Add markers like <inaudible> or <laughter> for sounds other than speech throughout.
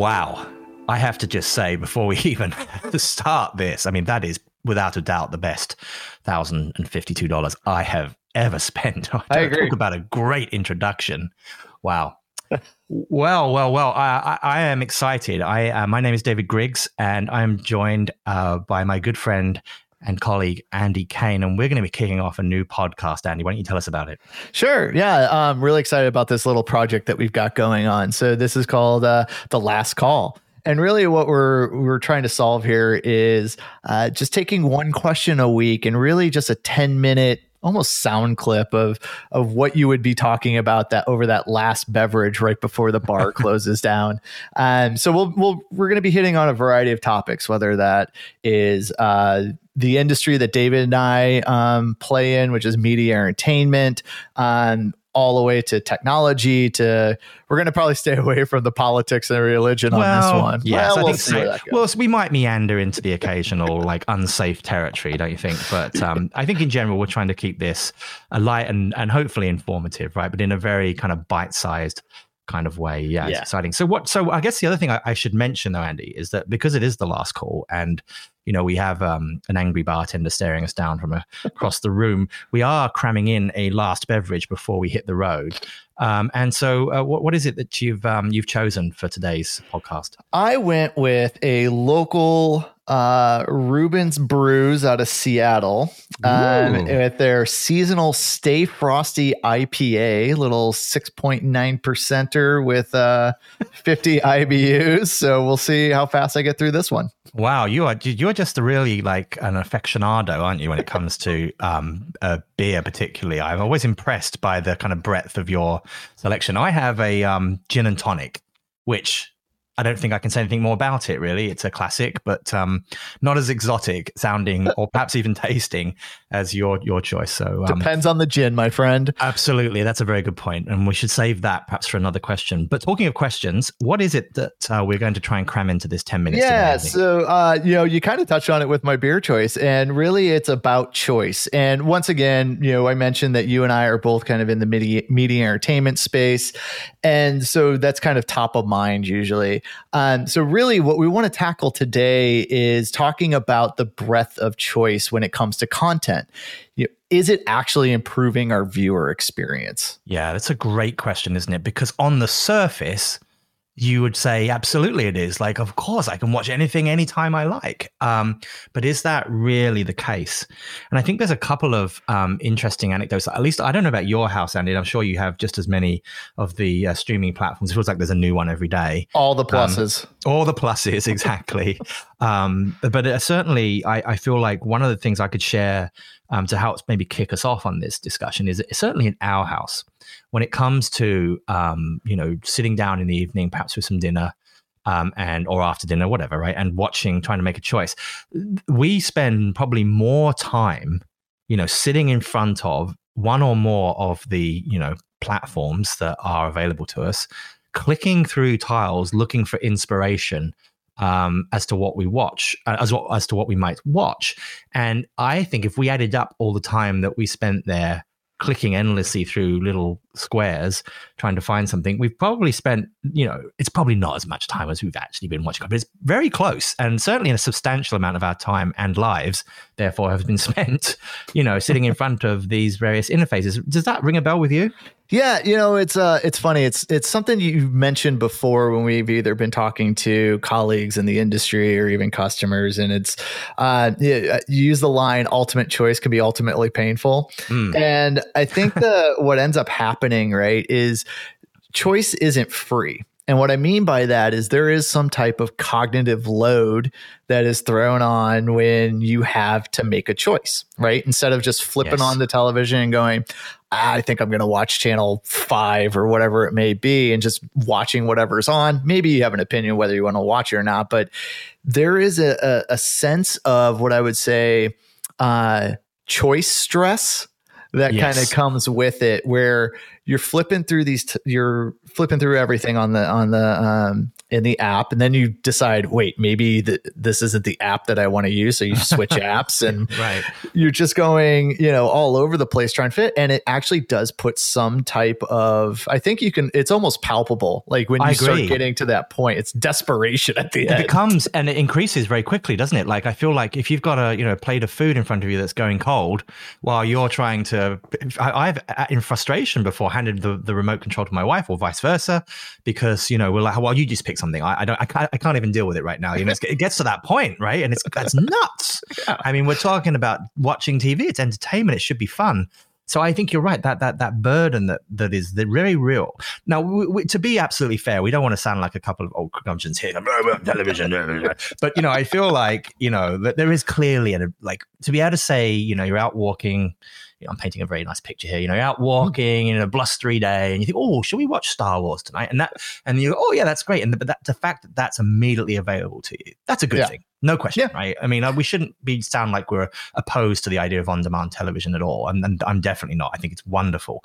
Wow. I have to just say before we <laughs> even start this, I mean, that is without a doubt the best $1,052 I have ever <laughs> spent. I agree. Talk about a great introduction. Wow. well, well, well. I, I, I am excited. I uh, my name is David Griggs, and I'm joined uh, by my good friend and colleague Andy Kane, and we're going to be kicking off a new podcast. Andy, why don't you tell us about it? Sure. Yeah, I'm really excited about this little project that we've got going on. So this is called uh, the Last Call. And really, what we're we're trying to solve here is uh, just taking one question a week and really just a ten minute almost sound clip of of what you would be talking about that over that last beverage right before the bar <laughs> closes down. Um, so we'll we'll we're going to be hitting on a variety of topics, whether that is uh, the industry that David and I um, play in, which is media entertainment, um, all the way to technology to we're going to probably stay <laughs> away from the politics and religion well, on this one. Yes, well, I we'll think so. Well, so we might meander into the occasional like unsafe territory, don't you think? But um, I think in general we're trying to keep this a light and and hopefully informative, right? But in a very kind of bite-sized kind of way. Yeah, yeah. it's exciting. So what? So I guess the other thing I, I, should mention though, Andy, is that because it is the last call, and you know we have um, an angry bartender staring us down from a, across the room, we are cramming in a last beverage before we hit the road. Um, and so, uh, what, what is it that you've um, you've chosen for today's podcast? I went with a local uh, Reuben's Brews out of Seattle um, with their seasonal Stay Frosty IPA, little 6.9 percenter with uh, 50 <laughs> IBUs. So we'll see how fast I get through this one. Wow, you are you're just really like an aficionado, aren't you? When it comes to um, uh, beer, particularly, I'm always impressed by the kind of breadth of your selection. I have a um, gin and tonic, which I don't think I can say anything more about it. Really, it's a classic, but um, not as exotic sounding <laughs> or perhaps even tasting as your your choice. So um, depends on the gin, my friend. Absolutely, that's a very good point, and we should save that perhaps for another question. But talking of questions, what is it that uh, we're going to try and cram into this ten minutes? Yeah, so uh, you know, you kind of touched on it with my beer choice, and really, it's about choice. And once again, you know, I mentioned that you and I are both kind of in the media, media entertainment space, and so that's kind of top of mind usually. Um, so, really, what we want to tackle today is talking about the breadth of choice when it comes to content. You know, is it actually improving our viewer experience? Yeah, that's a great question, isn't it? Because on the surface, you would say absolutely it is. Like of course i can watch anything anytime i like. Um, but is that really the case? And i think there's a couple of um, interesting anecdotes. At least i don't know about your house andy i'm sure you have just as many of the uh, streaming platforms. It feels like there's a new one every day. All the um, pluses. um, all the pluses <laughs> exactly. Um, but uh, certainly I, I feel like one of the things i could share um, to help maybe kick us off on this discussion is certainly in our house when it comes to um, you know sitting down in the evening, perhaps with some dinner, um, and or after dinner, whatever, right, and watching, trying to make a choice, we spend probably more time, you know, sitting in front of one or more of the you know platforms that are available to us, clicking through tiles, looking for inspiration. Um, as to what we watch, uh, as what, as to what we might watch, and I think if we added up all the time that we spent there clicking endlessly through little squares trying to find something we've probably spent you know it's probably not as much time as we've actually been watching but it's very close and certainly a substantial amount of our time and lives therefore have been <laughs> spent you know sitting in front of these various interfaces does that ring a bell with you yeah, you know, it's uh it's funny. It's it's something you've mentioned before when we've either been talking to colleagues in the industry or even customers and it's uh you, use the line ultimate choice can be ultimately painful. Mm. And I think the what ends up happening, right, is choice isn't free. And what I mean by that is there is some type of cognitive load that is thrown on when you have to make a choice, right? Instead of just flipping yes. on the television and going, I think I'm going to watch channel five or whatever it may be and just watching whatever's on. Maybe you have an opinion whether you want to watch it or not, but there is a, a, a sense of what I would say uh, choice stress that yes. kind of comes with it where you're flipping through these t- you're flipping through everything on the on the um, in the app and then you decide wait maybe the, this isn't the app that i want to use. So you switch <laughs> apps and right. you're just going you know all over the place trying to fit. And it actually does put some type of i think you can it's almost palpable. Like when you start getting to that point it's desperation at the it end. it becomes and it increases very quickly doesn't it? Like i feel like if you've got a you know plate of food in front of you that's going cold while you're trying to I, have uh, in frustration before handed the, the remote control to my wife or vice versa because you know we're like well you just pick something. I, I don't, I can't, I can't even deal with it right now. You know, it gets to that point, right? And it's that's nuts. <laughs> Yeah. I mean, we're talking about watching TV. It's entertainment. It should be fun. So I think you're right. That that that burden that that is the very real. Now, we, we, to be absolutely fair, we don't want to sound like a couple of old curmudgeons here. <laughs> Television, but you know, I feel like you know that there is clearly a like to be able to say, you know, you're out walking I'm painting a very nice picture here. You know, you're out walking in a blustery day, and you think, "Oh, should we watch Star Wars tonight?" And that, and you, go, "Oh, yeah, that's great." And the, but that, the fact that that's immediately available to you, that's a good yeah. thing. No question, yeah. right? I mean, uh, we shouldn't be sound like we're opposed to the idea of on-demand television at all, and, and I'm definitely not. I think it's wonderful,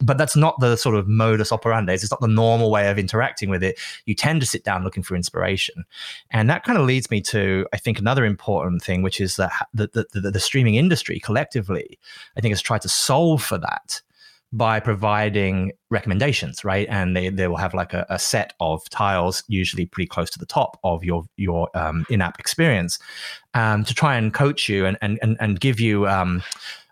but that's not the sort of modus operandi. It's not the normal way of interacting with it. You tend to sit down looking for inspiration, and that kind of leads me to, I think, another important thing, which is that the the, the, the streaming industry collectively, I think, has tried to solve for that by providing recommendations, right? And they, they will have like a, a, set of tiles, usually pretty close to the top of your your um, in-app experience, um, to try and coach you and and and, and give you um,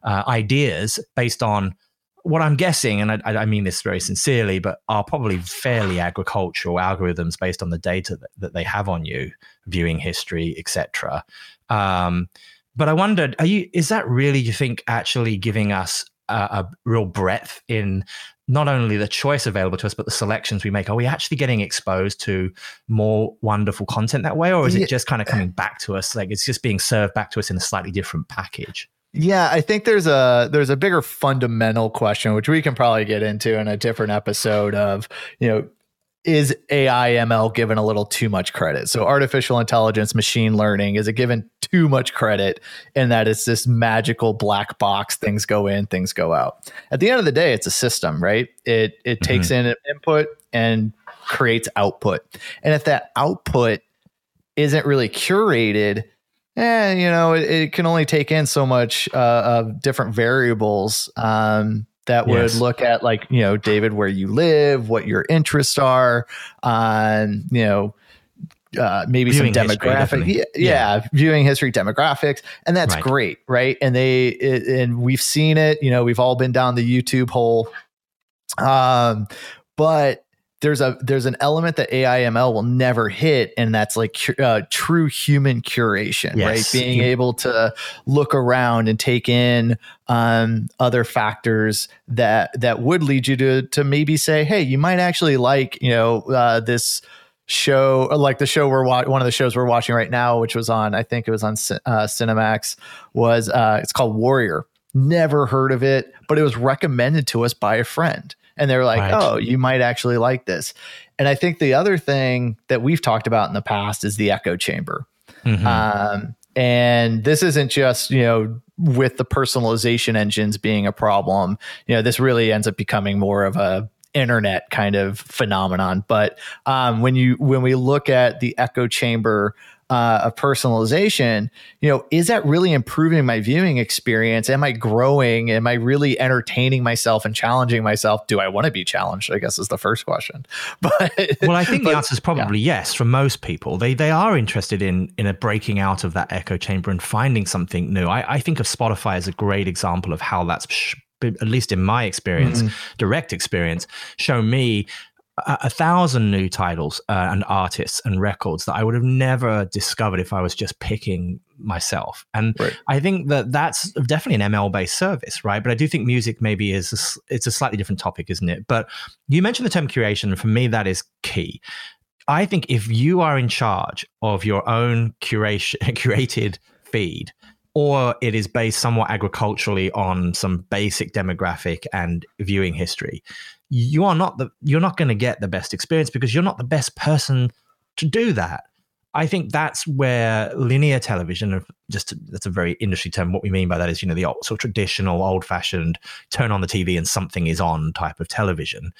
uh, ideas based on what I'm guessing, and I, I, mean this very sincerely, but are probably fairly agricultural algorithms based on the data that, that they have on you, viewing history, etc. Um, but I wondered, are you? Is that really, you think, actually giving us a, a real breadth in not only the choice available to us, but the selections we make. Are we actually getting exposed to more wonderful content that way, or is it just kind of coming back to us? Like it's just being served back to us in a slightly different package? Yeah, I think there's a there's a bigger fundamental question which we can probably get into in a different episode of, you know, is AI ML given a little too much credit? So artificial intelligence, machine learning, is it given too much credit in that it's this magical black box, things go in, things go out. At the end of the day, it's a system, right? It it mm-hmm. takes in input and creates output. And if that output isn't really curated, eh, you know, it, it can only take in so much uh, of different variables. Um, that would yes. look at like you know david where you live what your interests are on you know uh, maybe viewing some demographic. yeah, yeah, yeah, viewing history demographics and that's right. great right? And they it, and we've seen it you know we've all been down the youtube hole. Um but there's a there's an element that AIML will never hit, and that's like uh, true human curation, yes. right? Being able to look around and take in um, other factors that that would lead you to to maybe say, hey, you might actually like you know uh, this show like the show we're one of the shows we're watching right now which was on i think it was on uh, cinemax was uh, it's called warrior never heard of it but it was recommended to us by a friend and they're like, right. "Oh, you might actually like this." And I think the other thing that we've talked about in the past is the echo chamber. Mm-hmm. Um, and this isn't just you know with the personalization engines being a problem. You know, this really ends up becoming more of a internet kind of phenomenon. But um, when you when we look at the echo chamber uh, of personalization, you know, is that really improving my viewing experience? Am I growing? Am I really entertaining myself and challenging myself? Do I want to be challenged? I guess is the first question. <laughs> But well, I think but, the answer is probably yeah. yes. For most people, they they are interested in in a breaking out of that echo chamber and finding something new. I, I think of Spotify as a great example of how that's at least in my experience, mm-hmm. direct experience, show me a, a thousand new titles uh, and artists and records that I would have never discovered if I was just picking myself. And right. I think that that's definitely an ML based service, right? But I do think music maybe is a, it's a slightly different topic, isn't it? But you mentioned the term curation, and for me that is key. I think if you are in charge of your own curation <laughs> curated feed, or it is based somewhat agriculturally on some basic demographic and viewing history you are not the you're not going to get the best experience because you're not the best person to do that. I think that's where linear television, just that's a very industry term. What we mean by that is, you know, the old, sort of traditional, old fashioned turn on the TV and something is on type of television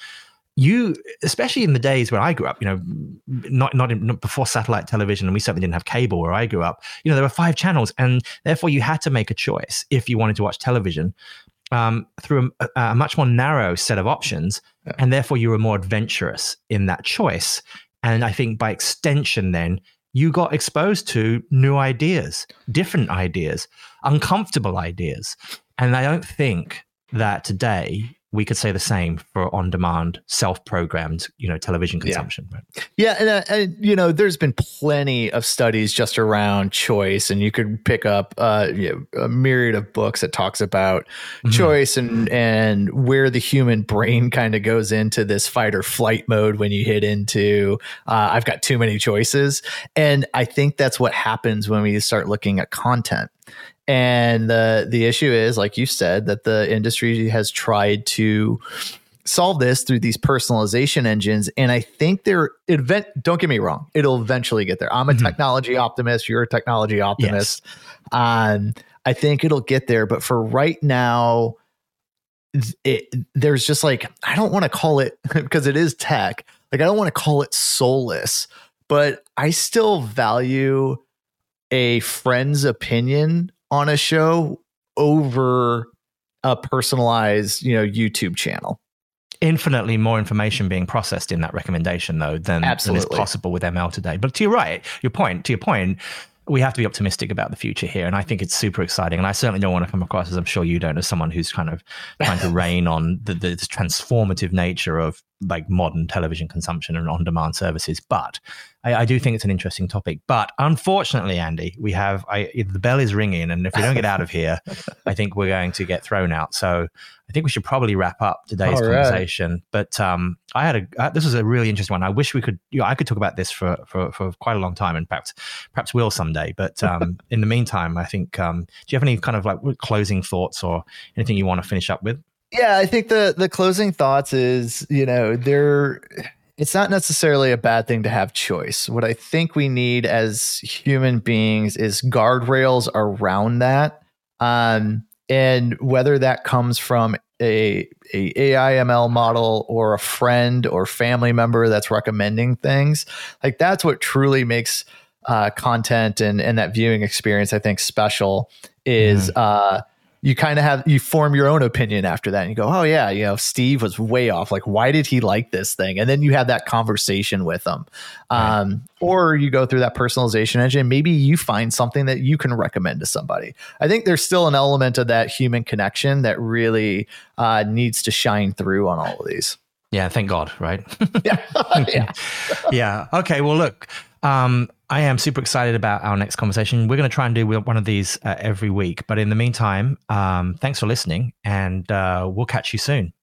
you, especially in the days when I grew up, you know, not not, in, not, before satellite television, and we certainly didn't have cable where I grew up. You know, there were five channels, and therefore you had to make a choice if you wanted to watch television um, through a, a, much more narrow set of options, yeah. and therefore you were more adventurous in that choice. And I think by extension, then you got exposed to new ideas, different ideas, uncomfortable ideas, and I don't think that today we could say the same for on-demand, self-programmed, you know, television consumption. Yeah, right? yeah and, uh, and, you know, there's been plenty of studies just around choice, and you could pick up uh, you know, a myriad of books that talks about mm-hmm. choice and and where the human brain <laughs> kind of goes into this fight or flight mode when you hit into uh, I've got too many choices, and I think that's what happens when we start looking at content and the the issue is, like you said, that the industry has tried to solve this through these personalization engines. And I think they're event. Don't get me wrong; it'll eventually get there. I'm a mm-hmm. technology optimist. You're a technology optimist. Yes. Um, I think it'll get there, but for right now, it, there's just like I don't want to call it <laughs> because it is tech. Like I don't want to call it soulless, but I still value a friend's opinion on a show over a personalized, you know, YouTube channel. Infinitely more information being processed in that recommendation, though, than, than is possible with ML today. But to your right, your point, to your point, we have to be optimistic about the future here. And I think it's super exciting. And I certainly don't want to come across, as I'm sure you don't, as someone who's kind of trying to <laughs> rain on the, the transformative nature of like modern television consumption and on demand services. But I, I, do think it's an interesting topic. But unfortunately, Andy, we have I, the bell is ringing, and if we don't get out of here, I think we're going to get thrown out. So I think we should probably wrap up today's All conversation. Right. But um, I had a uh, this was a really interesting one. I wish we could. You know, I could talk about this for for, for quite a long time, and perhaps perhaps will someday. But um, in the meantime, I think. Um, do you have any kind of like closing thoughts or anything you want to finish up with? Yeah, I think the the closing thoughts is you know there it's not necessarily a bad thing to have choice. What I think we need as human beings is guardrails around that. Um, and whether that comes from a, a AIML model or a friend or family member that's recommending things, like that's what truly makes uh, content and, and that viewing experience, I think, special is mm. uh, you kind of have you form your own opinion after that and you go oh yeah you know steve was way off. Like why did he like this thing? And then you have that conversation with them right. um, or you go through that personalization engine maybe you find something that you can recommend to somebody. I think there's still an element of that human connection that really uh, needs to shine through on all of these. Yeah thank god right? <laughs> Yeah. <laughs> Yeah. <laughs> Yeah. Okay well look um, I am super excited about our next conversation. We're going to try and do one of these uh, every week. But in the meantime, um, thanks for listening, and uh, we'll catch you soon.